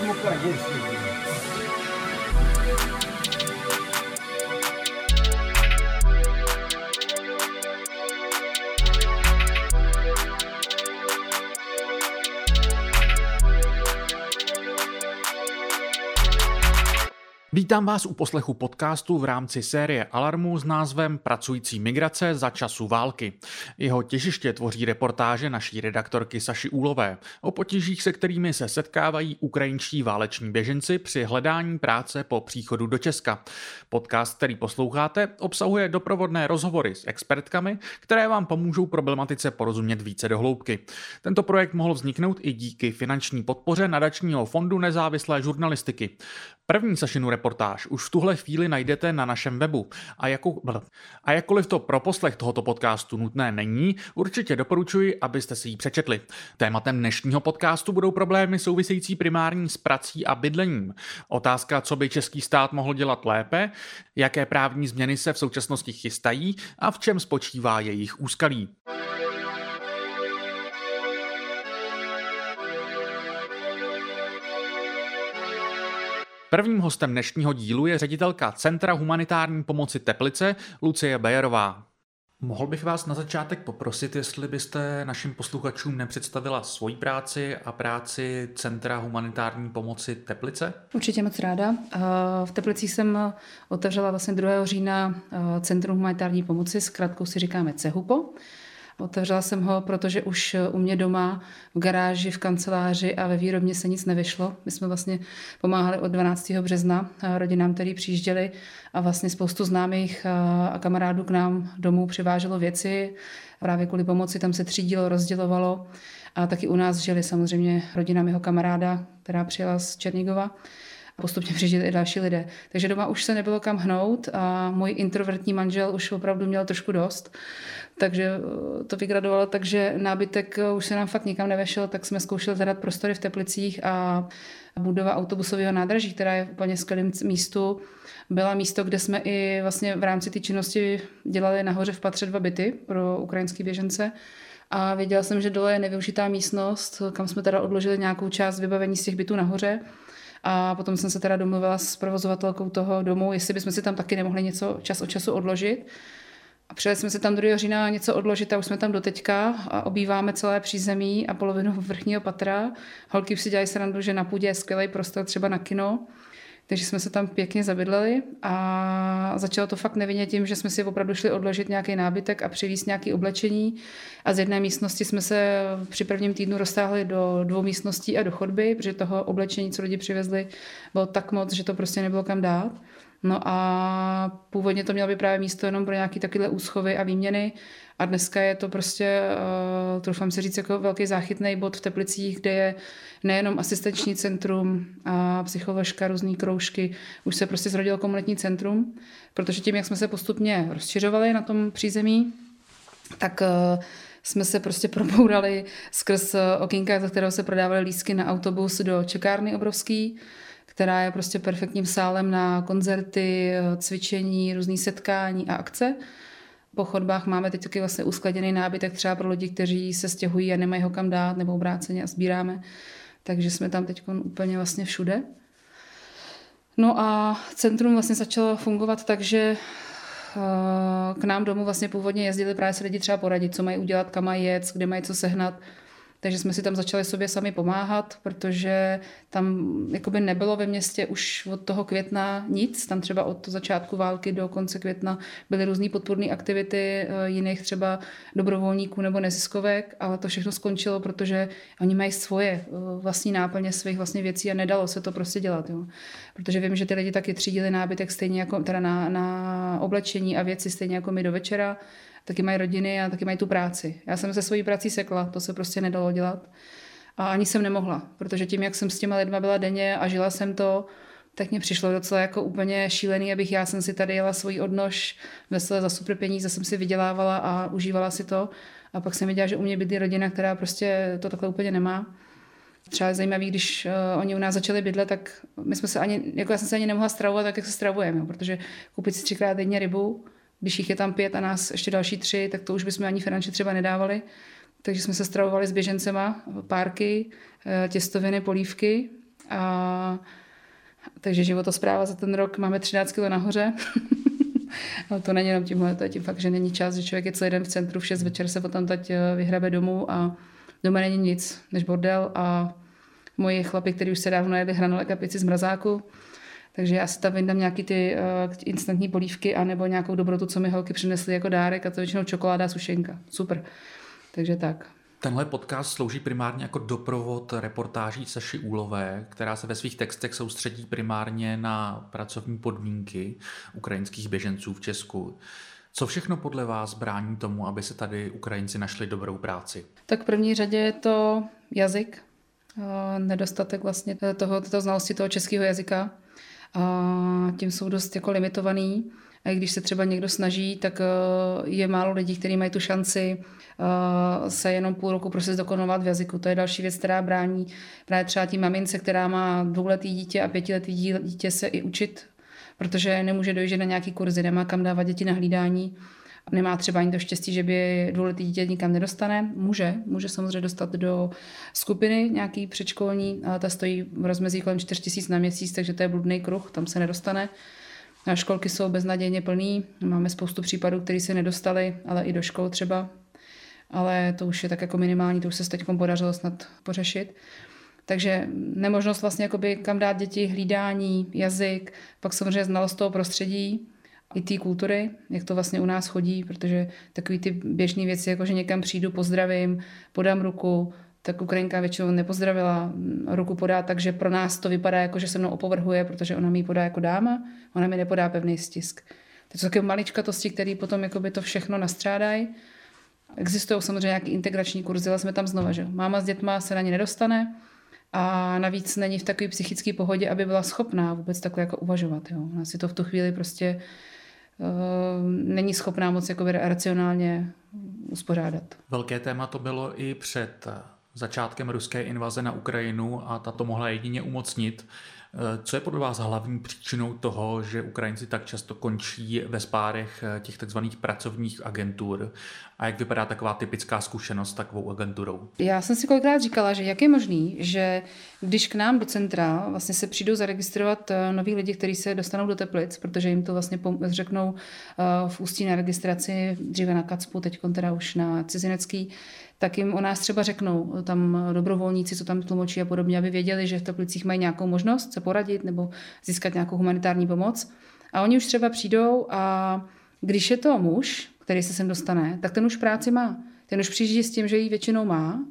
Мука есть, есть Vítám vás u poslechu podcastu v rámci série Alarmu s názvem Pracující migrace za času války. Jeho těžiště tvoří reportáže naší redaktorky Saši Úlové o potížích, se kterými se setkávají ukrajinští váleční běženci při hledání práce po příchodu do Česka. Podcast, který posloucháte, obsahuje doprovodné rozhovory s expertkami, které vám pomůžou problematice porozumět více do hloubky. Tento projekt mohl vzniknout i díky finanční podpoře nadačního fondu nezávislé žurnalistiky. První Sašinu reportáž už v tuhle chvíli najdete na našem webu. A, jako, a jakkoliv to pro poslech tohoto podcastu nutné není, určitě doporučuji, abyste si ji přečetli. Tématem dnešního podcastu budou problémy související primární s prací a bydlením. Otázka, co by český stát mohl dělat lépe, jaké právní změny se v současnosti chystají a v čem spočívá jejich úskalí. Prvním hostem dnešního dílu je ředitelka Centra humanitární pomoci Teplice Lucie Bejerová. Mohl bych vás na začátek poprosit, jestli byste našim posluchačům nepředstavila svoji práci a práci Centra humanitární pomoci Teplice? Určitě moc ráda. V Teplicích jsem otevřela vlastně 2. října Centrum humanitární pomoci, zkrátkou si říkáme CEHUPO. Otevřela jsem ho, protože už u mě doma v garáži, v kanceláři a ve výrobně se nic nevyšlo. My jsme vlastně pomáhali od 12. března rodinám, který přijížděli a vlastně spoustu známých a kamarádů k nám domů přiváželo věci. Právě kvůli pomoci tam se třídilo, rozdělovalo. A taky u nás žili samozřejmě rodina mého kamaráda, která přijela z Černigova postupně přižili i další lidé. Takže doma už se nebylo kam hnout a můj introvertní manžel už opravdu měl trošku dost. Takže eh, to vygradovalo tak, že nábytek eh, už se nám fakt nikam nevešel, tak jsme zkoušeli zadat prostory v Teplicích a budova autobusového nádraží, která je v úplně skvělém místu, byla místo, kde jsme i vlastně v rámci té činnosti dělali nahoře v patře dva byty pro ukrajinské běžence. A věděla jsem, že dole je nevyužitá místnost, kam jsme teda odložili nějakou část vybavení z těch bytů nahoře. A potom jsem se teda domluvila s provozovatelkou toho domu, jestli bychom si tam taky nemohli něco čas od času odložit. A přijeli jsme se tam 2. října něco odložit a už jsme tam doteďka a obýváme celé přízemí a polovinu vrchního patra. Holky si dělají srandu, že na půdě je skvělý prostor třeba na kino. Takže jsme se tam pěkně zabydleli a začalo to fakt nevinně tím, že jsme si opravdu šli odložit nějaký nábytek a přivízt nějaké oblečení. A z jedné místnosti jsme se při prvním týdnu roztáhli do dvou místností a do chodby, protože toho oblečení, co lidi přivezli, bylo tak moc, že to prostě nebylo kam dát. No a původně to mělo být právě místo jenom pro nějaké takové úschovy a výměny. A dneska je to prostě, uh, troufám si říct, jako velký záchytný bod v Teplicích, kde je nejenom asistenční centrum a psycholožka, různé kroužky, už se prostě zrodilo komunitní centrum, protože tím, jak jsme se postupně rozšiřovali na tom přízemí, tak uh, jsme se prostě probourali skrz okénka, za kterého se prodávaly lísky na autobus do čekárny obrovský, která je prostě perfektním sálem na koncerty, cvičení, různý setkání a akce. Po chodbách máme teď taky vlastně uskladěný nábytek třeba pro lidi, kteří se stěhují a nemají ho kam dát nebo obráceně a sbíráme. Takže jsme tam teď úplně vlastně všude. No a centrum vlastně začalo fungovat tak, že eh, k nám domů vlastně původně jezdili právě se lidi třeba poradit, co mají udělat, kam mají jet, kde mají co sehnat. Takže jsme si tam začali sobě sami pomáhat, protože tam jakoby nebylo ve městě už od toho května nic. Tam třeba od začátku války do konce května byly různé podpůrné aktivity eh, jiných třeba dobrovolníků nebo neziskovek, ale to všechno skončilo, protože oni mají svoje eh, vlastní náplně svých vlastně věcí a nedalo se to prostě dělat. Jo. Protože vím, že ty lidi taky třídili nábytek stejně jako teda na, na oblečení a věci stejně jako my do večera taky mají rodiny a taky mají tu práci. Já jsem se svojí prací sekla, to se prostě nedalo dělat. A ani jsem nemohla, protože tím, jak jsem s těma lidma byla denně a žila jsem to, tak mě přišlo docela jako úplně šílený, abych já jsem si tady jela svůj odnož vesele za super peníze, jsem si vydělávala a užívala si to. A pak jsem viděla, že u mě bydlí rodina, která prostě to takhle úplně nemá. Třeba je zajímavý, když uh, oni u nás začali bydlet, tak my jsme se ani, jako já jsem se ani nemohla stravovat tak, jak se stravujeme, protože koupit si třikrát denně rybu, Když jich je tam pět a nás ještě další tři, tak to už bychom ani finančně třeba nedávali. Takže jsme se stravovali s běžencema, párky, eh, těstoviny, polívky. A, takže životospráva za ten rok máme 13 kg nahoře. Ale to není jenom tímhle, to je tím fakt, že není čas, že člověk je celý den v centru, v 6 večer se potom teď eh, vyhrabe domů a doma není nic než bordel a moji chlapi, kteří už se dávno jedli hranolek a pici z mrazáku, takže já si tam vyndám nějaký ty uh, instantní polívky a nebo nějakou dobrotu, co mi holky přinesly jako dárek a to většinou čokoláda a sušenka. Super. Takže tak. Tenhle podcast slouží primárně jako doprovod reportáží Saši Úlové, která se ve svých textech soustředí primárně na pracovní podmínky ukrajinských běženců v Česku. Co všechno podle vás brání tomu, aby se tady Ukrajinci našli dobrou práci? Tak v první řadě je to jazyk, eh, nedostatek vlastně toho, toho znalosti toho českého jazyka. A tím jsou dost jako limitovaný. A když se třeba někdo snaží, tak eh, je málo lidí, kteří mají tu šanci eh, se jenom půl roku prostě zdokonovat v jazyku. To je další věc, která brání právě třeba tím mamince, která má dvouletý dítě a pětiletý dítě se i učit, protože nemůže dojít na nějaký kurzy, nemá kam dávat děti na hlídání nemá třeba ani to štěstí, že by dvouletý dítě nikam nedostane. Může, může samozřejmě dostat do skupiny nějaký předškolní, ale ta stojí v rozmezí kolem 4 tisíc na měsíc, takže to je bludný kruh, tam se nedostane. Školky jsou beznadějně plný, máme spoustu případů, které se nedostali, ale i do škol třeba. Ale to už je tak jako minimální, to už se teď podařilo snad pořešit. Takže nemožnost vlastně jakoby kam dát děti, hlídání, jazyk, pak samozřejmě znalost toho prostředí, i té kultury, jak to vlastně u nás chodí, protože takový ty běžné věci, jako že někam přijdu, pozdravím, podám ruku, tak Ukrajinka většinou nepozdravila, ruku podá, takže pro nás to vypadá jako, že se mnou opovrhuje, protože ona mi podá jako dáma, ona mi nepodá pevný stisk. To jsou takové maličkatosti, které potom jakoby to všechno nastřádají. Existují samozřejmě nějaké integrační kurzy, ale jsme tam znova, že máma s dětma se na ně nedostane a navíc není v takové psychické pohodě, aby byla schopná vůbec takhle jako uvažovat. Jo. Ona si to v tu chvíli prostě není schopná moc jakoby racionálně uspořádat. Velké téma to bylo i před začátkem ruské invaze na Ukrajinu a tato mohla jedině umocnit. Eh, co je podle vás hlavní příčinou toho, že Ukrajinci tak často končí ve spárech eh, těch takzvaných pracovních agentur? A jak vypadá taková typická zkušenost s takovou agenturou? Já jsem si kolikrát říkala, že jak je možný, že když k nám do centra vlastně se přijdou zaregistrovat eh, noví lidi, kteří se dostanou do Teplic, protože jim to vlastně řeknou v ústí na registraci, dříve na Kacpu, teď teda už na cizinecký, tak jim o nás třeba řeknou tam dobrovolníci, co tam tlumočí a podobně, aby věděli, že v Teplicích mají nějakou možnost se poradit nebo získat nějakou humanitární pomoc. A oni už třeba přijdou a když je to muž, který se sem dostane, tak ten už práci má. Ten už přijíždí s tím, že ji většinou má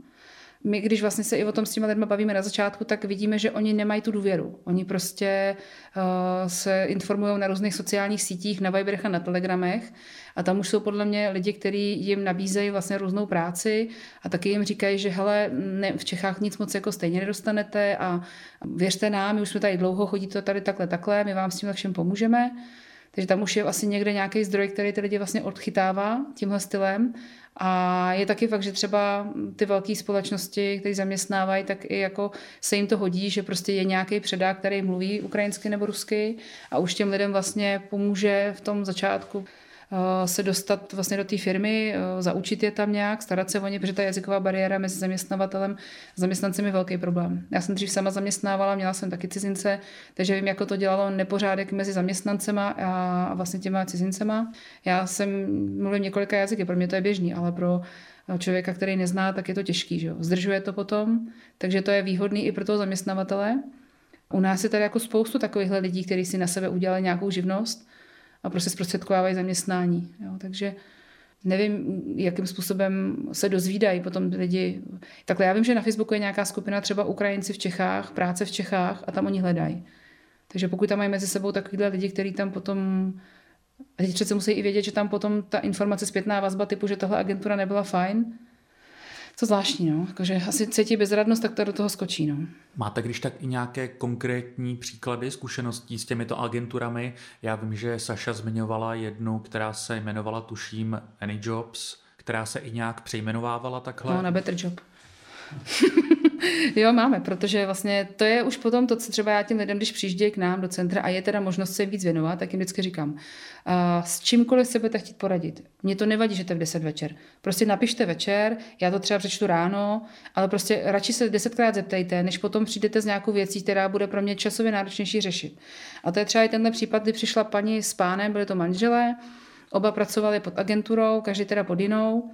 my, když vlastně se i o tom s těma lidmi bavíme na začátku, tak vidíme, že oni nemají tu důvěru. Oni prostě uh, se informují na různých sociálních sítích, na Viberech a na Telegramech a tam už jsou podle mě lidi, kteří jim nabízejí vlastně různou práci a taky jim říkají, že hele, ne, v Čechách nic moc jako stejně nedostanete a věřte nám, my už jsme tady dlouho, chodí to tady takhle, takhle, my vám s tím všem pomůžeme. Takže tam už je asi někde nějaký zdroj, který ty lidi vlastně odchytává tímhle stylem a je taky fakt, že třeba ty velké společnosti, které zaměstnávají, tak i jako se jim to hodí, že prostě je nějaký předák, který mluví ukrajinsky nebo rusky a už těm lidem vlastně pomůže v tom začátku se dostat vlastně do té firmy, eh, zaučit je tam nějak, starat se o ně, protože ta jazyková bariéra mezi zaměstnavatelem a zaměstnancem je velký problém. Já jsem dřív sama zaměstnávala, měla jsem taky cizince, takže vím, jako to dělalo nepořádek mezi zaměstnancema a vlastně těma cizincema. Já jsem mluvím několika jazyky, pro mě to je běžný, ale pro člověka, který nezná, tak je to těžký. Že jo? Zdržuje to potom, takže to je výhodný i pro toho zaměstnavatele. U nás je tady jako spoustu takových lidí, kteří si na sebe udělali nějakou živnost a prostě zprostředkovávají zaměstnání. Jo. Takže nevím, jakým způsobem se dozvídají potom lidi. Takhle já vím, že na Facebooku je nějaká skupina třeba Ukrajinci v Čechách, práce v Čechách a tam oni hledají. Takže pokud tam mají mezi sebou takovýhle lidi, kteří tam potom a teď přece musí i vědět, že tam potom ta informace zpětná vazba typu, že tahle agentura nebyla fajn, to zvláštní, no. Jakože asi cítí bezradnost, tak to do toho skočí, no. Máte když tak i nějaké konkrétní příklady zkušeností s těmito agenturami? Já vím, že Saša zmiňovala jednu, která se jmenovala, tuším, Any Jobs, která se i nějak přejmenovávala takhle. No, na Better Job. jo, máme, protože vlastně to je už potom to, co třeba já těm lidem, když přijíždějí k nám do centra a je teda možnost se víc věnovat, tak jim vždycky říkám, a s čímkoliv se budete chtít poradit. Mně to nevadí, že to je v 10 večer. Prostě napište večer, já to třeba přečtu ráno, ale prostě radši se desetkrát zeptejte, než potom přijdete s nějakou věcí, která bude pro mě časově náročnější řešit. A to je třeba i tenhle případ, kdy přišla paní s pánem, byly to manželé, oba pracovali pod agenturou, každý teda pod jinou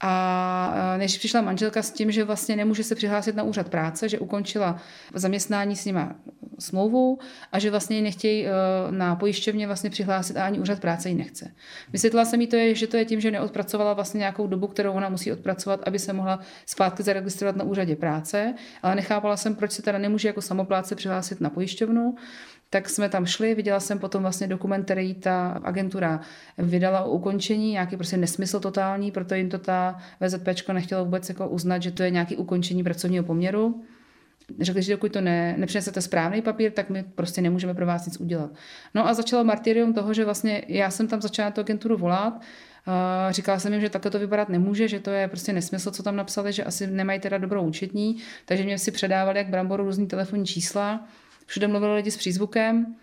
a než přišla manželka s tím, že vlastně nemůže se přihlásit na úřad práce, že ukončila zaměstnání s nima smlouvu a že vlastně nechtějí e, na pojišťovně vlastně přihlásit a ani úřad práce ji nechce. Vysvětlila jsem jí to, je, že to je tím, že neodpracovala vlastně nějakou dobu, kterou ona musí odpracovat, aby se mohla zpátky zaregistrovat na úřadě práce, ale nechápala jsem, proč se teda nemůže jako samopláce přihlásit na pojišťovnu tak jsme tam šli, viděla jsem potom vlastně dokument, který ta agentura vydala o ukončení, nějaký prostě nesmysl totální, proto jim to ta VZP nechtěla vůbec jako uznat, že to je nějaký ukončení pracovního poměru. Řekli, že dokud to ne, nepřinesete správný papír, tak my prostě nemůžeme pro vás nic udělat. No a začalo martyrium toho, že vlastně já jsem tam začala tu agenturu volat, říkala jsem jim, že takhle to vypadat nemůže, že to je prostě nesmysl, co tam napsali, že asi nemají teda dobrou účetní, takže mě si předávali jak bramboru různý telefonní čísla všude mluvili lidi s přízvukem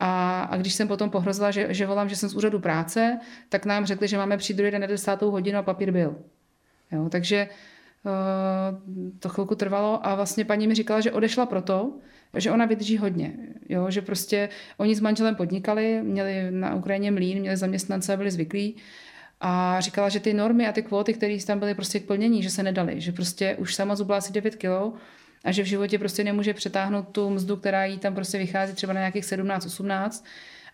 a, a když jsem potom pohrozila, že, že volám, že jsem z úřadu práce, tak nám řekli, že máme přijít druhý den na 10. hodinu a papír byl. Jo, takže uh, to chvilku trvalo a vlastně paní mi říkala, že odešla proto, že ona vydrží hodně. Jo, že prostě oni s manželem podnikali, měli na Ukrajině mlín, měli zaměstnance a byli zvyklí. A říkala, že ty normy a ty kvóty, které tam byly prostě k plnění, že se nedaly, že prostě už sama zubla asi 9 kilo a že v životě prostě nemůže přetáhnout tu mzdu, která jí tam prostě vychází třeba na nějakých 17-18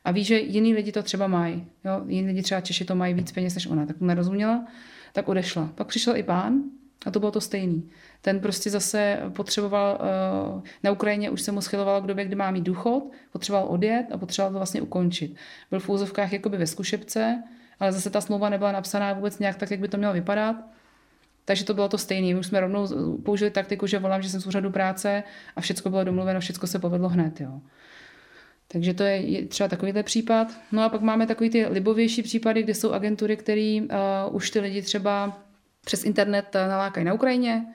a ví, že jiní lidi to třeba mají. Jo? Jiní lidi třeba Češi to mají víc peněz než ona. Tak to nerozuměla, tak odešla. Pak přišel i pán a to bylo to stejný. Ten prostě zase potřeboval, uh, na Ukrajině už se mu schylovalo k době, kdy má mít důchod, potřeboval odjet a potřeboval to vlastně ukončit. Byl v úzovkách jakoby ve zkušebce, ale zase ta smlouva nebyla napsaná vůbec nějak tak, jak by to mělo vypadat. Takže to bylo to stejné. My už jsme rovnou použili taktiku, že volám, že jsem z úřadu práce a všechno bylo domluveno, všechno se povedlo hned. Jo. Takže to je třeba takovýhle případ. No a pak máme takový ty libovější případy, kde jsou agentury, které uh, už ty lidi třeba přes internet uh, nalákají na Ukrajině.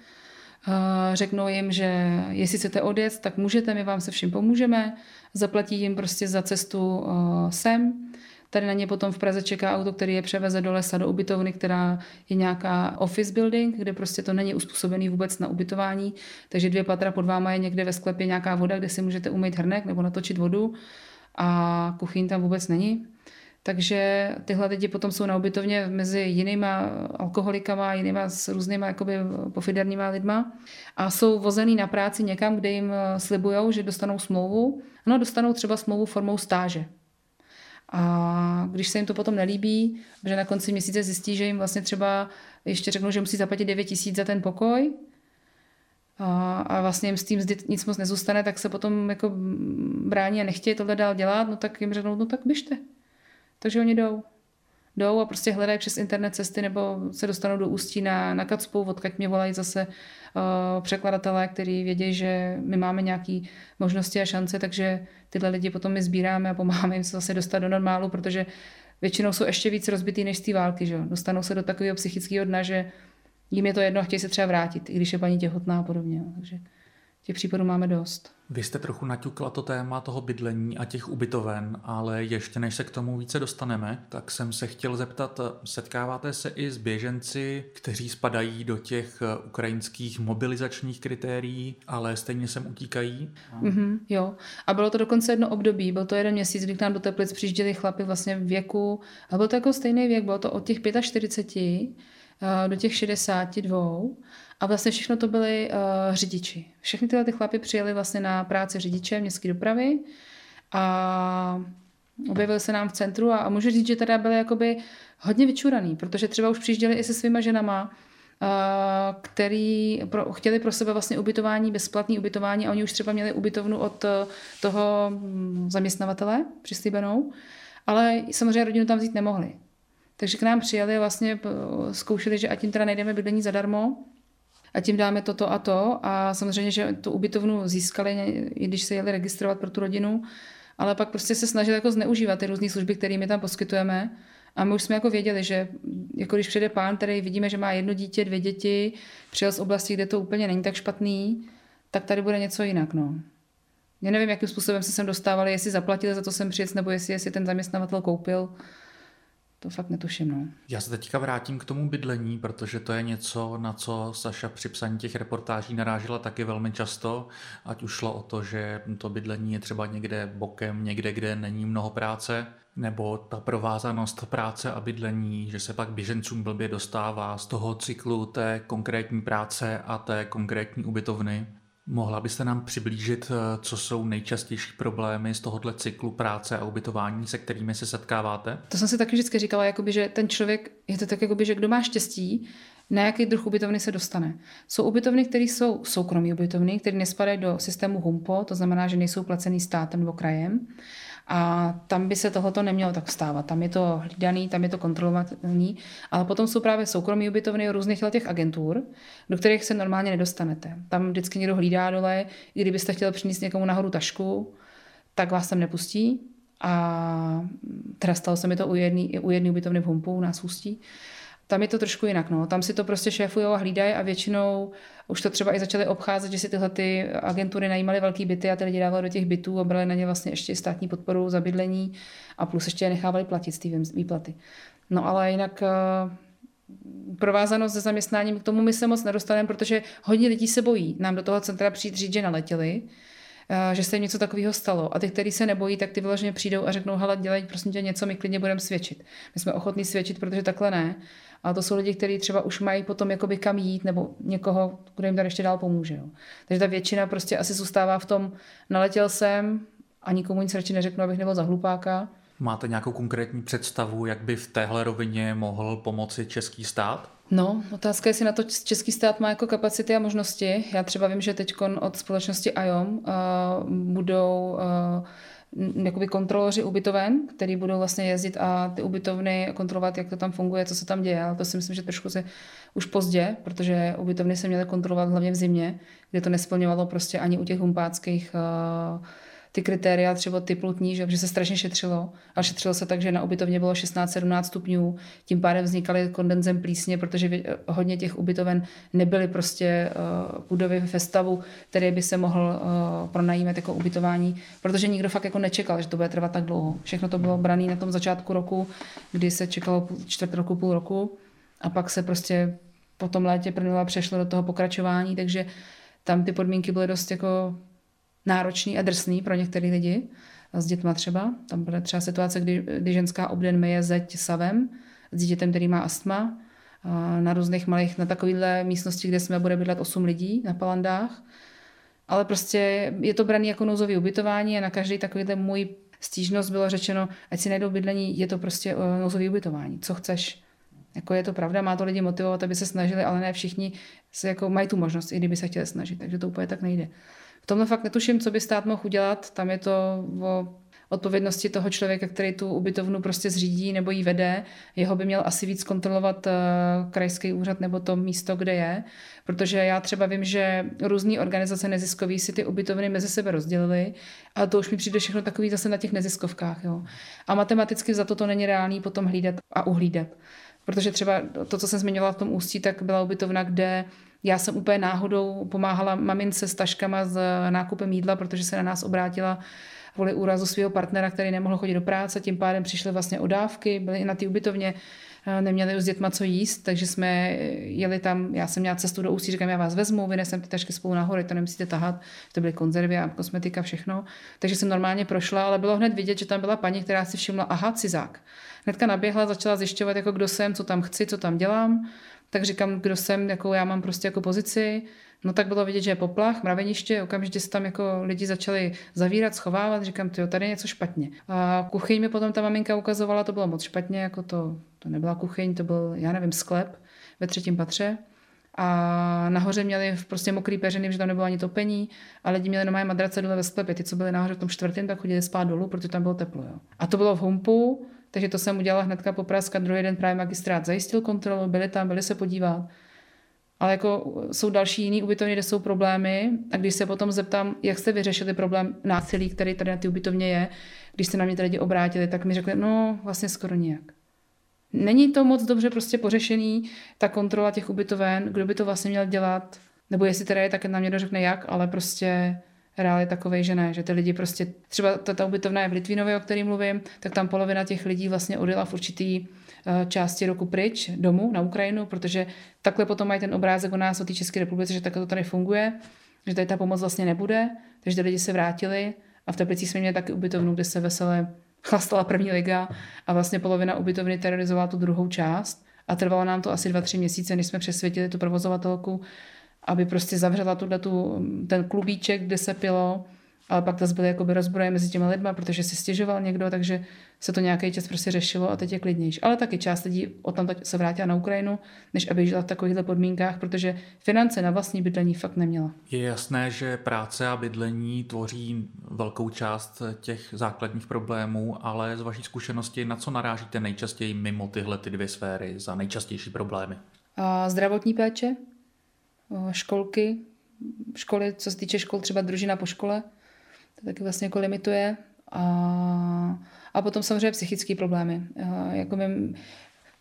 Uh, řeknou jim, že jestli chcete odjet, tak můžete, my vám se vším pomůžeme. Zaplatí jim prostě za cestu uh, sem Tady na ně potom v Praze čeká auto, který je převeze do lesa, do ubytovny, která je nějaká office building, kde prostě to není uspůsobený vůbec na ubytování. Takže dvě patra pod váma je někde ve sklepě nějaká voda, kde si můžete umýt hrnek nebo natočit vodu a kuchyň tam vůbec není. Takže tyhle lidi potom jsou na ubytovně mezi jinýma alkoholikama, jinýma s různýma jakoby pofiderníma lidma a jsou vozený na práci někam, kde jim slibujou, že dostanou smlouvu. No, dostanou třeba smlouvu formou stáže. A když se jim to potom nelíbí, že na konci měsíce zjistí, že jim vlastně třeba ještě řeknou, že musí zaplatit 9 tisíc za ten pokoj, a, a vlastně jim s tím nic moc nezůstane, tak se potom jako brání a nechtějí tohle dál dělat, no tak jim řeknou, no tak běžte. Takže oni jdou jdou a prostě hledají přes internet cesty nebo se dostanou do ústí na, na Kacpu, odkud mě volají zase uh, překladatelé, kteří vědí, že my máme nějaké možnosti a šance, takže tyhle lidi potom my sbíráme a pomáháme jim se zase dostat do normálu, protože většinou jsou ještě víc rozbitý než z té války. Že? Dostanou se do takového psychického dna, že jim je to jedno chtějí se třeba vrátit, i když je paní těhotná a podobně. Takže těch případů máme dost. Vy jste trochu naťukla to téma toho bydlení a těch ubytoven, ale ještě než se k tomu více dostaneme, tak jsem se chtěl zeptat, setkáváte se i s běženci, kteří spadají do těch ukrajinských mobilizačních kritérií, ale stejně sem utíkají? Mm-hmm, jo, a bylo to dokonce jedno období, byl to jeden měsíc, kdy k nám do Teplic přijížděli chlapy vlastně v věku, a byl to jako stejný věk, bylo to od těch 45 eh, do těch 62 a vlastně všechno to byli uh, řidiči. Všechny tyhle ty chlapy přijeli vlastně na práci řidiče městské dopravy a objevili se nám v centru a, a můžu říct, že teda byli jakoby hodně vyčuraný, protože třeba už přijížděli i se svýma ženama, uh, který pro, chtěli pro sebe vlastně ubytování, bezplatné ubytování a oni už třeba měli ubytovnu od toho mm, zaměstnavatele přislíbenou, ale samozřejmě rodinu tam vzít nemohli. Takže k nám přijeli a vlastně zkoušeli, že ať jim teda najdeme bydlení zadarmo, a tím dáme toto a to. A samozřejmě, že tu ubytovnu získali, i když se jeli registrovat pro tu rodinu, ale pak prostě se snažili jako zneužívat ty různé služby, které my tam poskytujeme. A my už jsme jako věděli, že jako když přijde pán, který vidíme, že má jedno dítě, dvě děti, přijel z oblasti, kde to úplně není tak špatný, tak tady bude něco jinak. No. Já nevím, jakým způsobem se sem dostávali, jestli zaplatili za to sem přijet, nebo jestli, jestli ten zaměstnavatel koupil. To fakt netuším. No. Já se teďka vrátím k tomu bydlení, protože to je něco, na co Saša při psaní těch reportáží narážela taky velmi často, ať už šlo o to, že to bydlení je třeba někde bokem, někde, kde není mnoho práce, nebo ta provázanost práce a bydlení, že se pak běžencům blbě dostává z toho cyklu té konkrétní práce a té konkrétní ubytovny. Mohla byste nám přiblížit, eh, co jsou nejčastější problémy z tohohle cyklu práce a ubytování, se kterými se setkáváte? To jsem si taky vždycky říkala, jakoby, že ten člověk, je to tak, jakoby, že kdo má štěstí, na jaký druh ubytovny se dostane. Jsou ubytovny, které jsou soukromí ubytovny, které nespadají do systému HUMPO, to znamená, že nejsou placený státem nebo krajem. A tam by se tohoto nemělo tak stávat. Tam je to hlídaný, tam je to kontrolovatelný, ale potom jsou právě soukromí ubytovny různých těch agentur, do kterých se normálně nedostanete. Tam vždycky někdo hlídá dole, i kdybyste chtěl přinést někomu nahoru tašku, tak vás tam nepustí. A teda stalo se mi to u jedné u jedný ubytovny v Humpu, v Ústí. Tam je to trošku jinak. No. Tam si to prostě šéfují a hlídají a většinou už to třeba i začaly obcházet, že si tyhle ty agentury najímaly velký byty a ty lidi dávali do těch bytů a brali na ně vlastně ještě státní podporu za bydlení a plus ještě je nechávali platit z té výplaty. No ale jinak eh, provázanost se zaměstnáním, k tomu my se moc nedostaneme, protože hodně lidí se bojí nám do toho centra přijít říct, že naletěli, že se něco takového stalo. A ty, kteří se nebojí, tak ty vyloženě přijdou a řeknou, hele, dělej prosím tě něco, my klidně budeme svědčit. My jsme ochotní svědčit, protože takhle ne. Ale to jsou lidi, kteří třeba už mají potom jakoby kam jít nebo někoho, kdo jim tady ještě dál pomůže. Jo. Takže ta většina prostě asi zůstává v tom, naletěl jsem a nikomu nic radši neřeknu, abych nebyl za hlupáka. Máte nějakou konkrétní představu, jak by v téhle rovině mohl pomoci český stát? No, otázka je, jestli na to český stát má jako kapacity a možnosti. Já třeba vím, že teď od společnosti IOM uh, budou uh, jakoby kontroloři ubytoven, který budou vlastně jezdit a ty ubytovny kontrolovat, jak to tam funguje, co se tam děje. Ale to si myslím, že trošku se už pozdě, protože ubytovny se měly kontrolovat hlavně v zimě, kde to nesplňovalo prostě ani u těch humpáckých uh, ty kritéria třeba teplotní, že, že se strašně šetřilo. A šetřilo se tak, že na ubytovně bylo 16-17 stupňů, tím pádem vznikaly kondenzem plísně, protože hodně těch ubytoven nebyly prostě uh, budovy ve stavu, které by se mohl uh, pronajímat jako ubytování, protože nikdo fakt jako nečekal, že to bude trvat tak dlouho. Všechno to bylo brané na tom začátku roku, kdy se čekalo čtvrt roku, půl roku a pak se prostě po tom létě prvnula přešlo do toho pokračování, takže tam ty podmínky byly dost jako náročný a drsný pro některé lidi s dětma třeba. Tam byla třeba situace, kdy, kdy ženská obden myje zeď savem s dítětem, který má astma, na různých malých, na takovýhle místnosti, kde jsme bude bydlet 8 lidí na palandách. Ale prostě je to braný jako nouzový ubytování a na každý takovýhle můj stížnost bylo řečeno, ať si najdou bydlení, je to prostě eh, nouzový ubytování. Co chceš? Jako je to pravda, má to lidi motivovat, aby se snažili, ale ne všichni se jako mají tu možnost, i kdyby se chtěli snažit, takže to úplně tak nejde tomhle fakt netuším, co by stát mohl udělat. Tam je to o odpovědnosti toho člověka, který tu ubytovnu prostě zřídí nebo ji vede. Jeho by měl asi víc kontrolovat uh, krajský úřad nebo to místo, kde je. Protože já třeba vím, že různé organizace neziskové si ty ubytovny mezi sebe rozdělily, a to už mi přijde všechno takový zase na těch neziskovkách. Jo. A matematicky za to to není reálný potom hlídat a uhlídat. Protože třeba to, co jsem zmiňovala v tom ústí, tak byla ubytovna, kde já jsem úplně náhodou pomáhala mamince s taškama s nákupem jídla, protože se na nás obrátila kvůli úrazu svého partnera, který nemohl chodit do práce, tím pádem přišly vlastně o dávky, byly i na té ubytovně, eh, neměli už s dětma co jíst, takže jsme jeli tam, já jsem měla cestu do Ústí, říkám, já vás vezmu, vynesem ty tašky spolu nahoru, to nemusíte tahat, to byly konzervy a kosmetika, všechno. Takže jsem normálně prošla, ale bylo hned vidět, že tam byla paní, která si všimla, aha, cizák. Hnedka naběhla, začala zjišťovat, jako kdo jsem, co tam chci, co tam dělám tak říkám, kdo jsem, jakou já mám prostě jako pozici. No tak bylo vidět, že je poplach, mraveniště, okamžitě se tam jako lidi začali zavírat, schovávat, říkám, ty tady je něco špatně. A kuchyň mi potom ta maminka ukazovala, to bylo moc špatně, jako to, to nebyla kuchyň, to byl, já nevím, sklep ve třetím patře. A nahoře měli prostě mokrý peřiny, že tam nebylo ani topení, a lidi měli normálně madrace dole ve sklepě. Ty, co byli nahoře v tom čtvrtém, tak chodili spát dolů, protože tam bylo teplo. Jo. A to bylo v humpu, takže to jsem udělala hnedka po Pražska, druhý den právě magistrát zajistil kontrolu, byli tam, byli se podívat. Ale jako jsou další jiný ubytovny, kde jsou problémy a když se potom zeptám, jak jste vyřešili problém násilí, který tady na ty ubytovně je, když se na mě ty lidi obrátili, tak mi řekli, no vlastně skoro nijak. Není to moc dobře prostě pořešený, ta kontrola těch ubytoven, kdo by to vlastně měl dělat, Nebo jestli teda je, tak nám někdo řekne jak, ale prostě reál je takovej, že ne, že ty lidi prostě, třeba ta, ta ubytovna je v Litvínově, o kterým mluvím, tak tam polovina těch lidí vlastně odjela v určitý uh, části roku pryč domů na Ukrajinu, protože takhle potom mají ten obrázek o nás, o té České republice, že takhle to tady funguje, že tady ta pomoc vlastně nebude, takže ty lidi se vrátili a v Teplicích jsme měli taky ubytovnu, kde se veselé chlastala první liga a vlastně polovina ubytovny terorizovala tu druhou část a trvalo nám to asi dva, tři měsíce, než jsme přesvědčili tu provozovatelku, aby prostě zavřela tuhle tu, ten klubíček, kde se pilo, ale pak to byly jakoby rozbroje mezi těmi lidmi, protože si stěžoval někdo, takže se to nějaký čas prostě řešilo a teď je klidnější. Ale taky část lidí tam se vrátila na Ukrajinu, než aby žila v takovýchhle podmínkách, protože finance na vlastní bydlení fakt neměla. Je jasné, že práce a bydlení tvoří velkou část těch základních problémů, ale z vaší zkušenosti na co narážíte nejčastěji mimo tyhle ty dvě sféry za nejčastější problémy? A zdravotní péče, školky, školy, co se týče škol, třeba družina po škole, to taky vlastně jako limituje. A, a potom samozřejmě psychické problémy. A, jako my,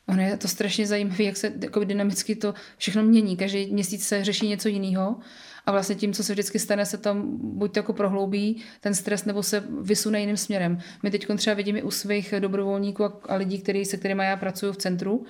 ono je to strašně zajímavé, jak se jako dynamicky to všechno mění. Každý měsíc se řeší něco jiného a vlastně tím, co se vždycky stane, se tam buď to jako prohloubí ten stres, nebo se vysune jiným směrem. My teď třeba vidíme u svých dobrovolníků a, a lidí, který, se kterými já pracuji v centru,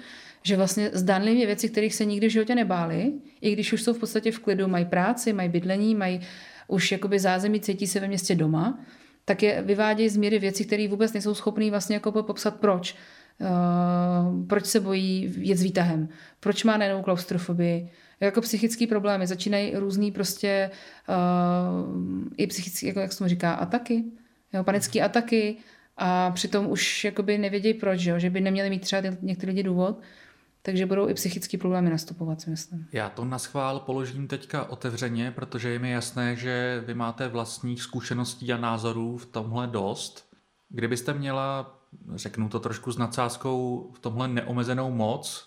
že vlastně zdánlivě věci, kterých se nikdy v životě nebáli, i když už jsou v podstatě v klidu, mají práci, mají bydlení, mají už jakoby zázemí, cítí se ve městě doma, tak je vyvádějí z míry věci, které vůbec nejsou schopný vlastně jako popsat proč. Uh, proč se bojí jet s výtahem, proč má nejenom klaustrofobii, jako psychické problémy, začínají různý prostě uh, i psychické, jako jak se říká, ataky, jo, panické ataky a přitom už jakoby nevědějí proč, jo, že by neměli mít třeba některý lidi důvod, takže budou i psychické problémy nastupovat, si myslím. Já to na schvál položím teďka otevřeně, protože je mi jasné, že vy máte vlastních zkušeností a názorů v tomhle dost. Kdybyste měla, řeknu to trošku s nadsázkou, v tomhle neomezenou moc,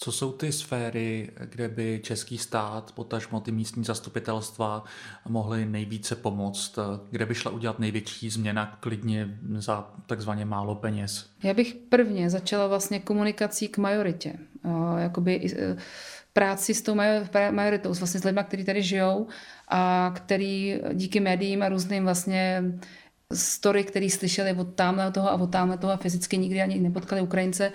co jsou ty sféry, kde by český stát, potažmo ty místní zastupitelstva mohly nejvíce pomoct, kde by šla udělat největší změna klidně za takzvaně málo peněz? Já bych prvně začala vlastně komunikací k majoritě. Jakoby e, práci s tou majoritou, vlastně s lidmi, kteří tady žijou a který díky médiím a různým vlastně story, který slyšeli od tamhle toho a od tamhle toho a fyzicky nikdy ani nepotkali Ukrajince,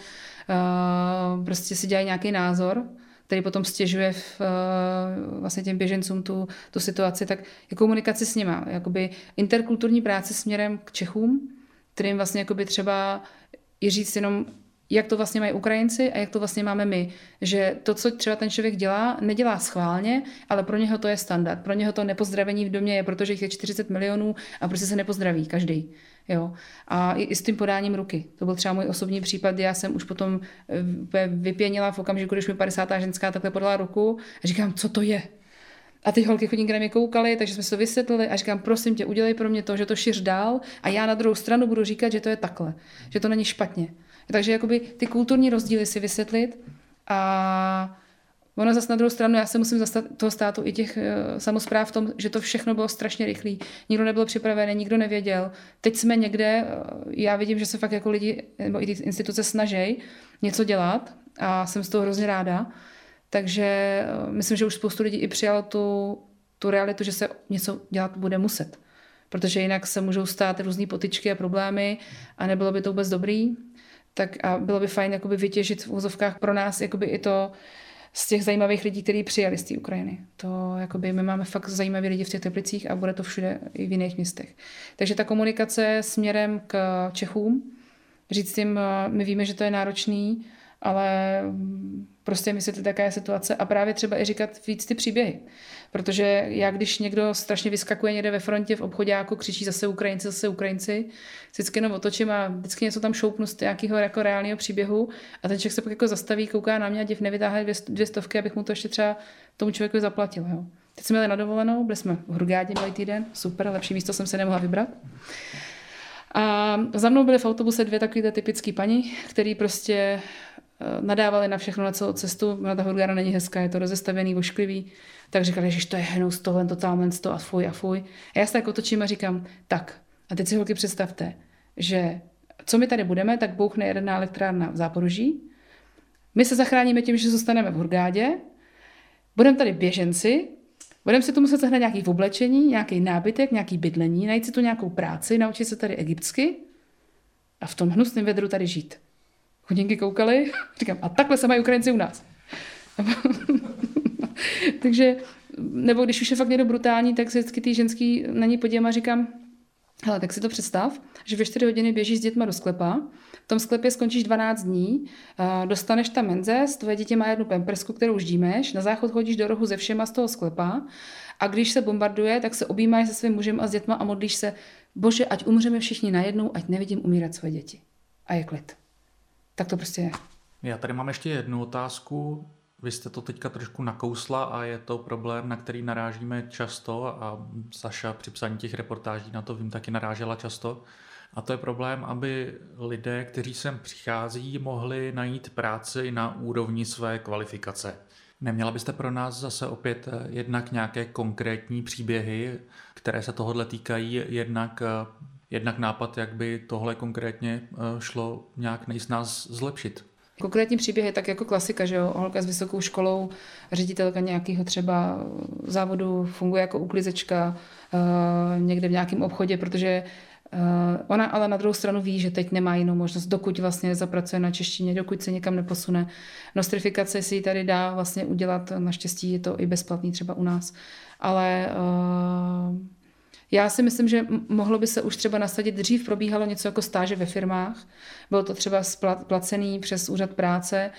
prostě si dělají nějaký názor, který potom stěžuje v, uh, vlastně těm běžencům tu, tu situaci, tak je komunikace s nima, jakoby interkulturní práce směrem k Čechům, kterým vlastně jakoby třeba i říct jenom jak to vlastně mají Ukrajinci a jak to vlastně máme my. Že to, co třeba ten člověk dělá, nedělá schválně, ale pro něho to je standard. Pro něho to nepozdravení v domě je, protože jich je 40 milionů a prostě se nepozdraví každý. Jo. A i, i s tím podáním ruky. To byl třeba můj osobní případ, já jsem už potom eh, vypěnila v okamžiku, když mi 50. ženská takhle podala ruku a říkám, co to je? A ty holky chodí na mě koukaly, takže jsme se to vysvětlili a říkám, prosím tě, udělej pro mě to, že to šiř dál a já na druhou stranu budu říkat, že to je takhle, že to není špatně. Takže jakoby ty kulturní rozdíly si vysvětlit a Ono zase na druhou stranu, já se musím zastat toho státu i těch uh, samozpráv v tom, že to všechno bylo strašně rychlé. Nikdo nebyl připravený, nikdo nevěděl. Teď jsme někde, uh, já vidím, že se fakt jako lidi, nebo i ty instituce snaží něco dělat a jsem z toho hrozně ráda. Takže uh, myslím, že už spoustu lidí i přijalo tu, tu realitu, že se něco dělat bude muset. Protože jinak se můžou stát různé potyčky a problémy a nebylo by to vůbec dobrý tak a bylo by fajn jakoby vytěžit v úzovkách pro nás jakoby i to z těch zajímavých lidí, kteří přijali z té Ukrajiny. To jakoby my máme fakt zajímavé lidi v těch Teplicích a bude to všude i v jiných městech. Takže ta komunikace směrem k Čechům, říct jim, my víme, že to je náročný, ale prostě vysvětlit, jaká je situace a právě třeba i říkat víc ty příběhy. Protože já, když někdo strašně vyskakuje někde ve frontě v obchodáku, křičí zase Ukrajinci, zase Ukrajinci, vždycky jenom otočím a vždycky něco tam šoupnu z nějakého jako reálného příběhu a ten člověk se pak jako zastaví, kouká na mě a div nevytáhne dvě, dvě stovky, abych mu to ještě třeba tomu člověku zaplatil. Jo. Teď jsme jeli na dovolenou, byli jsme v Hurgádě minulý týden, super, lepší místo jsem se nemohla vybrat. A za mnou byly v autobuse dvě takové typické paní, který prostě nadávali na všechno na celou cestu. Na ta Hurgáda není hezká, je to rozestavený, ošklivý tak říkali, že to je hnus, tohle, to, tamhle, to a fuj a fuj. A já se tak otočím a říkám, tak, a teď si holky představte, že co my tady budeme, tak bouchne jedna elektrárna v Záporoží, my se zachráníme tím, že zůstaneme v Hurgádě, budeme tady běženci, Budeme si tu muset sehnat nějaký oblečení, nějaký nábytek, nějaký bydlení, najít si tu nějakou práci, naučit se tady egyptsky a v tom hnusném vedru tady žít. Chodinky koukaly, říkám, a takhle se mají Ukrajinci u nás. Takže, nebo když už je fakt někdo brutální, tak se vždycky ty ženský na ní podívám a říkám, hele, tak si to představ, že ve 4 hodiny běžíš s dětma do sklepa, v tom sklepě skončíš 12 dní, dostaneš tam menzes, tvoje dítě má jednu pempersku, kterou ždímeš, na záchod chodíš do rohu ze všema z toho sklepa a když se bombarduje, tak se objímáš se svým mužem a s dětma a modlíš se, bože, ať umřeme všichni najednou, ať nevidím umírat svoje děti. A je klid. Tak to prostě je. Já tady mám ještě jednu otázku. Vy jste to teďka trošku nakousla a je to problém, na který narážíme často a Saša při psaní těch reportáží na to vím taky narážela často. A to je problém, aby lidé, kteří sem přichází, mohli najít práci na úrovni své kvalifikace. Neměla byste pro nás zase opět jednak nějaké konkrétní příběhy, které se tohohle týkají, jednak, jednak nápad, jak by tohle konkrétně šlo nějak nejsnáz zlepšit? Konkrétní příběh je tak jako klasika, že jo, holka s vysokou školou, ředitelka nějakého třeba závodu funguje jako uklizečka uh, někde v nějakém obchodě, protože uh, ona ale na druhou stranu ví, že teď nemá jinou možnost, dokud vlastně zapracuje na češtině, dokud se někam neposune. Nostrifikace si ji tady dá vlastně udělat, naštěstí je to i bezplatný třeba u nás, ale já si myslím, že mohlo by se už třeba nasadit, dřív probíhalo něco jako stáže ve firmách, bylo to třeba placený přes úřad práce.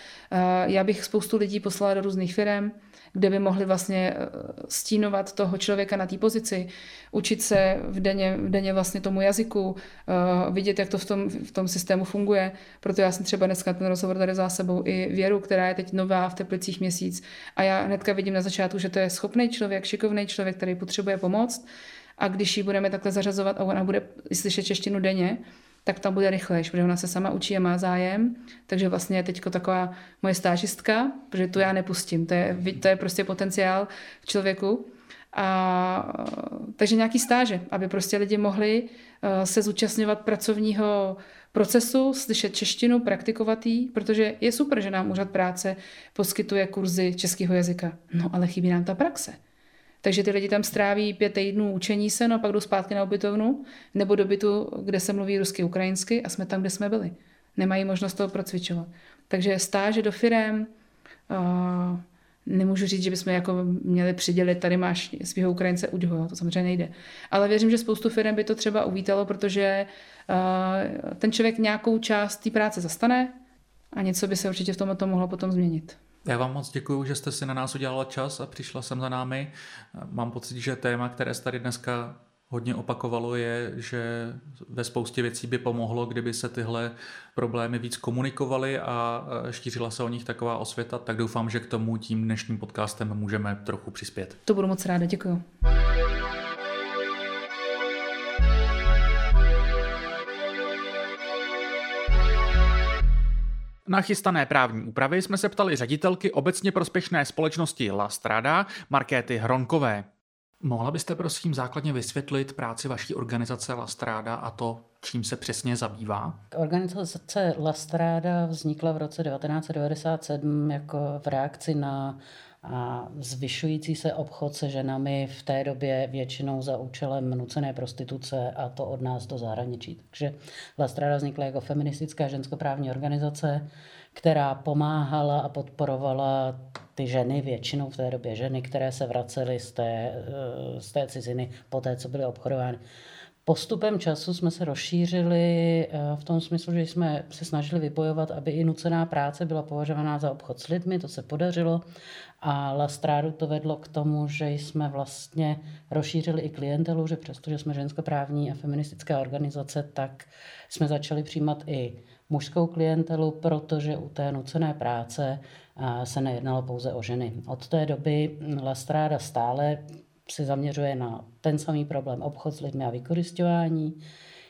Já bych spoustu lidí poslala do různých firm, kde by mohli vlastně eh, stínovat toho člověka na té pozici, učit se v denně, v denně vlastně tomu jazyku, eh, vidět, jak to v tom, v tom systému funguje. Proto já jsem třeba dneska ten rozhovor tady za sebou i Věru, která je teď nová v Teplicích měsíc a já hnedka vidím na začátku, že to je schopný člověk, šikovný člověk, který potřebuje pomoct a když ji budeme takhle zařazovat a ona bude slyšet češtinu denně, tak tam bude rychlejší, protože ona se sama učí a má zájem. Takže vlastně je teď taková moje stážistka, protože tu já nepustím. To je, to je prostě potenciál v člověku. A, takže nějaký stáže, aby prostě lidi mohli uh, se zúčastňovat pracovního procesu, slyšet češtinu, praktikovat jí, protože je super, že nám úřad práce poskytuje kurzy českého jazyka. No ale chybí nám ta praxe. Takže ty lidi tam stráví pět týdnů učení se, no a pak jdou zpátky na ubytovnu nebo do bytu, kde se mluví rusky, ukrajinsky a jsme tam, kde jsme byli. Nemají možnost toho procvičovat. Takže stáže do firem, uh, nemůžu říct, že bychom jako měli přidělit, tady máš svého Ukrajince, uď ho, to samozřejmě nejde. Ale věřím, že spoustu firm by to třeba uvítalo, protože uh, ten člověk nějakou část té práce zastane a něco by se určitě v tomto mohlo potom změnit. Já vám moc děkuji, že jste si na nás udělala čas a přišla sem za námi. Mám pocit, že téma, které se tady dneska hodně opakovalo, je, že ve spoustě věcí by pomohlo, kdyby se tyhle problémy víc komunikovaly a šířila se o nich taková osvěta, tak doufám, že k tomu tím dnešním podcastem můžeme trochu přispět. To budu moc ráda, děkuji. Na chystané právní úpravy jsme se ptali ředitelky obecně prospěšné společnosti La Strada, Markéty Hronkové. Mohla byste prosím základně vysvětlit práci vaší organizace La Strada a to, čím se přesně zabývá? Organizace La Strada vznikla v roce 1997 jako v reakci na a zvyšující se obchod se ženami v té době většinou za účelem nucené prostituce a to od nás do zahraničí. Takže La Strada vznikla jako feministická ženskoprávní organizace, která pomáhala a podporovala ty ženy, většinou v té době ženy, které se vracely z té, eh, z té ciziny po té, co byly obchodovány. Postupem času jsme se rozšířili eh, v tom smyslu, že jsme se snažili vybojovat, aby i nucená práce byla považovaná za obchod s lidmi, to se podařilo a Lastrádu to vedlo k tomu, že jsme vlastně rozšířili i klientelu, že přestože jsme ženskoprávní a feministická organizace, tak jsme začali přijímat i mužskou klientelu, protože u té nucené práce se nejednalo pouze o ženy. Od té doby Lastráda stále se zaměřuje na ten samý problém obchod s lidmi a vykořišťování.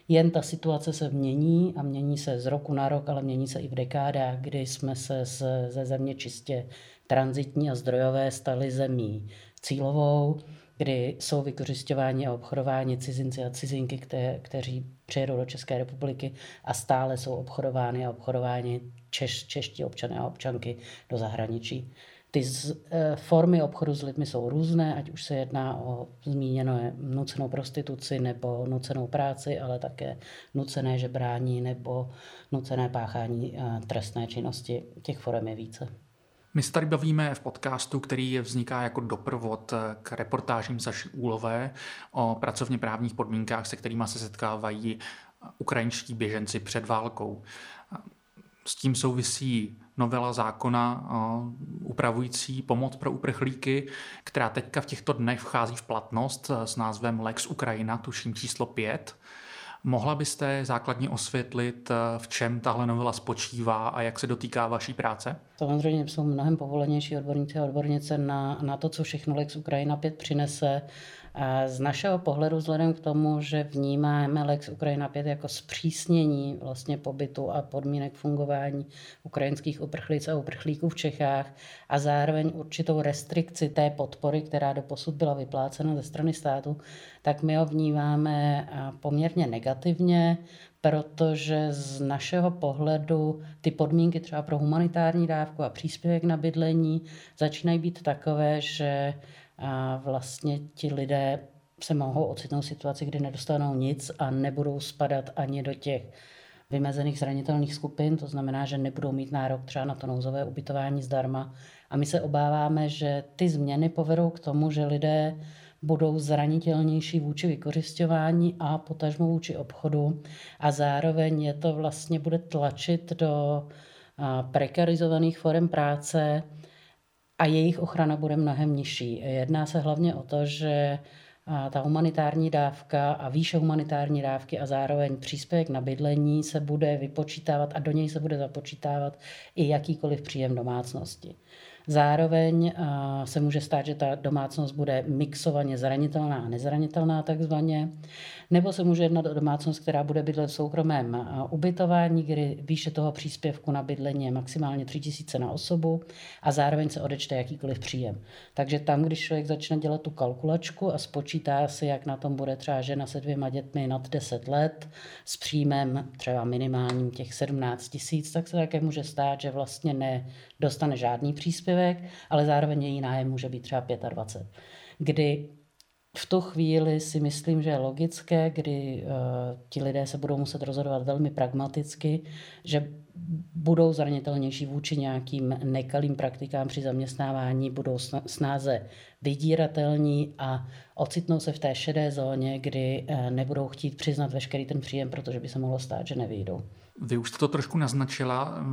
Jen ta situace se mění a mění se z roku na rok, ale mění se i v dekádách, kdy jsme se ze země čistě transitní a zdrojové staly zemí cílovou, kdy jsou vykořišťováni a obchodováni cizinci a cizinky, kte, kteří přijedou do České republiky a stále jsou obchodovány a obchodováni češ, čeští občané a občanky do zahraničí. Ty z, e, formy obchodu s lidmi jsou různé, ať už se jedná o zmíněno nucenou prostituci nebo nucenou práci, ale také nucené žebrání nebo nucené páchání e, trestné činnosti. Těch forem je více. My se tady bavíme v podcastu, který vzniká jako doprovod k reportážím Saši Úlové o pracovně právních podmínkách, se kterými se setkávají ukrajinští běženci před válkou. S tím souvisí novela zákona upravující pomoc pro uprchlíky, která teďka v těchto dnech vchází v platnost s názvem Lex Ukrajina, tuším číslo 5. Mohla byste základně osvětlit, v čem tahle novela spočívá a jak se dotýká vaší práce? Samozřejmě jsou mnohem povolenější odborníci a odbornice na, na to, co všechno Lex Ukrajina 5 přinese z našeho pohledu, vzhledem k tomu, že vnímáme Lex Ukrajina 5 jako zpřísnění vlastně pobytu a podmínek fungování ukrajinských uprchlíc a uprchlíků v Čechách a zároveň určitou restrikci té podpory, která do posud byla vyplácena ze strany státu, tak my ho vnímáme poměrně negativně, protože z našeho pohledu ty podmínky třeba pro humanitární dávku a příspěvek na bydlení začínají být takové, že a vlastně ti lidé se mohou ocitnout v situaci, kdy nedostanou nic a nebudou spadat ani do těch vymezených zranitelných skupin, to znamená, že nebudou mít nárok třeba na to nouzové ubytování zdarma. A my se obáváme, že ty změny povedou k tomu, že lidé budou zranitelnější vůči vykořišťování a potažmo vůči obchodu a zároveň je to vlastně bude tlačit do prekarizovaných forem práce, a jejich ochrana bude mnohem nižší. Jedná se hlavně o to, že ta humanitární dávka a výše humanitární dávky a zároveň příspěvek na bydlení se bude vypočítávat a do něj se bude započítávat i jakýkoliv příjem domácnosti. Zároveň se může stát, že ta domácnost bude mixovaně zranitelná a nezranitelná takzvaně, nebo se může jednat o domácnost, která bude bydlet v soukromém ubytování, kdy výše toho příspěvku na bydlení je maximálně 3000 na osobu a zároveň se odečte jakýkoliv příjem. Takže tam, když člověk začne dělat tu kalkulačku a spočítá si, jak na tom bude třeba žena se dvěma dětmi nad 10 let s příjmem třeba minimálním těch 17 tisíc, tak se také může stát, že vlastně nedostane žádný příspěvek, ale zároveň její nájem může být třeba 25. Kdy v tu chvíli si myslím, že je logické, kdy uh, ti lidé se budou muset rozhodovat velmi pragmaticky, že budou zranitelnější vůči nějakým nekalým praktikám při zaměstnávání, budou snáze vydíratelní a ocitnou se v té šedé zóně, kdy uh, nebudou chtít přiznat veškerý ten příjem, protože by se mohlo stát, že nevyjdou. Vy už jste to trošku naznačila.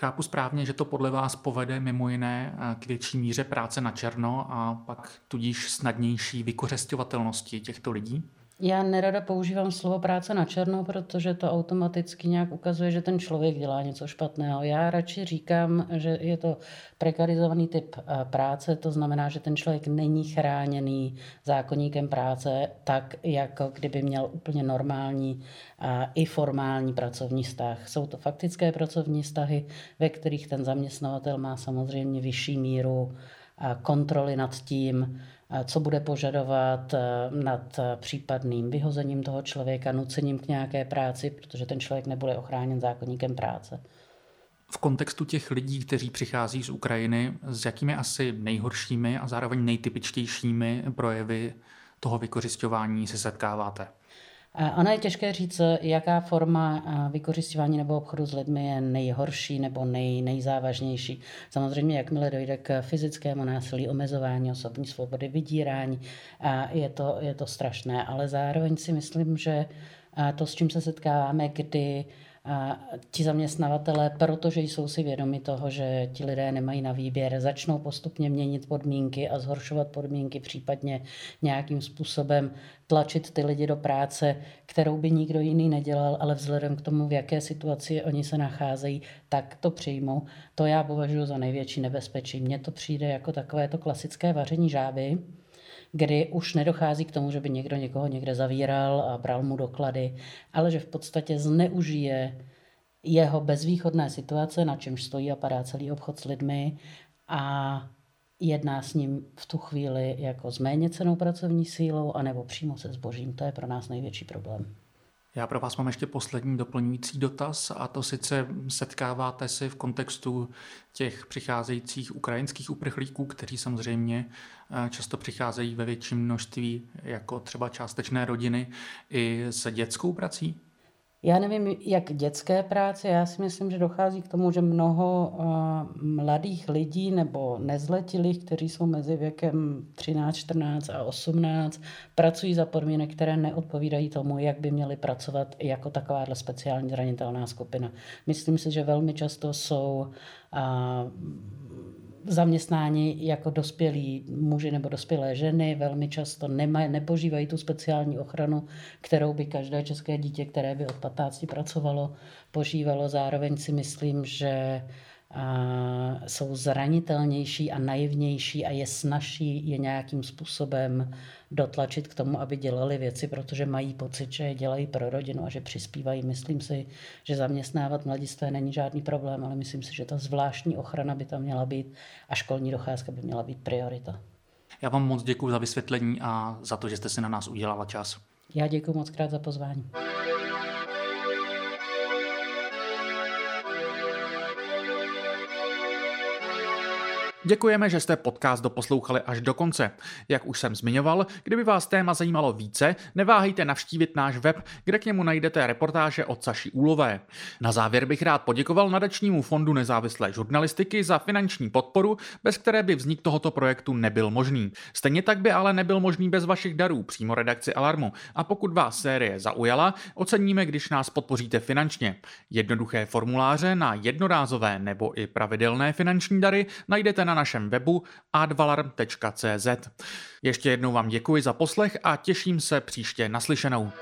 Chápu správně, že to podle vás povede mimo jiné eh, k větší míře práce na černo a pak tudíž snadnější vykořesťovatelnosti těchto lidí? Já nerada používám slovo práce na černo, protože to automaticky nějak ukazuje, že ten člověk dělá něco špatného. Já radši říkám, že je to prekarizovaný typ eh, práce, to znamená, že ten člověk není chráněný zákonníkem práce tak, jako kdyby měl úplně normální a eh, i formální pracovní vztah. Jsou to faktické pracovní vztahy, ve kterých ten zaměstnavatel má samozřejmě vyšší míru eh, kontroly nad tím, co bude požadovat eh, nad eh, případným vyhozením toho člověka, nucením k nějaké práci, protože ten člověk nebude ochráněn zákonníkem práce. V kontextu těch lidí, kteří přichází z Ukrajiny, s jakými asi nejhoršími a zároveň nejtypičtějšími projevy toho vykořišťování se setkáváte? Ono je těžké říct, jaká forma vykořišťování nebo obchodu s lidmi je nejhorší nebo nej, nejzávažnější. Samozřejmě, jakmile dojde k fyzickému násilí, omezování osobní svobody, vydírání, je to, je to strašné. Ale zároveň si myslím, že to, s čím se setkáváme, kdy a ti zaměstnavatele, protože jsou si vědomi toho, že ti lidé nemají na výběr, začnou postupně měnit podmínky a zhoršovat podmínky, případně nějakým způsobem tlačit ty lidi do práce, kterou by nikdo jiný nedělal, ale vzhledem k tomu, v jaké situaci oni se nacházejí, tak to přijmou. To já považuji za největší nebezpečí. Mně to přijde jako takové to klasické vaření žáby, kdy už nedochází k tomu, že by někdo někoho někde zavíral a bral mu doklady, ale že v podstatě zneužije jeho bezvýchodné situace, na čemž stojí a padá celý obchod s lidmi a jedná s ním v tu chvíli jako s méně cenou pracovní sílou anebo přímo se zbožím. To je pro nás největší problém. Já pro vás mám ještě poslední doplňující dotaz a to sice setkáváte si v kontextu těch přicházejících ukrajinských uprchlíků, kteří samozřejmě eh, často přicházejí ve větším množství jako třeba částečné rodiny i s dětskou prací? Já nevím, jak dětské práce, já si myslím, že dochází k tomu, že mnoho uh, mladých lidí nebo nezletilých, kteří jsou mezi věkem 13, 14 a 18, pracují za podmínek, které neodpovídají tomu, jak by měli pracovat jako takováhle speciální zranitelná skupina. Myslím si, že velmi často jsou uh, zaměstnáni jako dospělí muži nebo dospělé ženy, velmi často nemaj, nepožívají tu speciální ochranu, kterou by každé české dítě, které by od 15 pracovalo, požívalo. Zároveň si myslím, že a jsou zranitelnější a naivnější a je snažší je nějakým způsobem dotlačit k tomu, aby dělali věci, protože mají pocit, že je dělají pro rodinu a že přispívají. Myslím si, že zaměstnávat mladistvé není žádný problém, ale myslím si, že ta zvláštní ochrana by tam měla být a školní docházka by měla být priorita. Já vám moc děkuji za vysvětlení a za to, že jste si na nás udělala čas. Já děkuji moc krát za pozvání. Děkujeme, že jste podcast doposlouchali až do konce. Jak už jsem zmiňoval, kdyby vás téma zajímalo více, neváhejte navštívit náš web, kde k němu najdete reportáže od Saši Úlové. Na závěr bych rád poděkoval nadačnímu fondu nezávislé žurnalistiky za finanční podporu, bez které by vznik tohoto projektu nebyl možný. Stejně tak by ale nebyl možný bez vašich darů přímo redakci Alarmu. A pokud vás série zaujala, oceníme, když nás podpoříte finančně. Jednoduché formuláře na jednorázové nebo i pravidelné finanční dary najdete na našem webu advalarm.cz. Ještě jednou vám děkuji za poslech a těším se příště naslyšenou.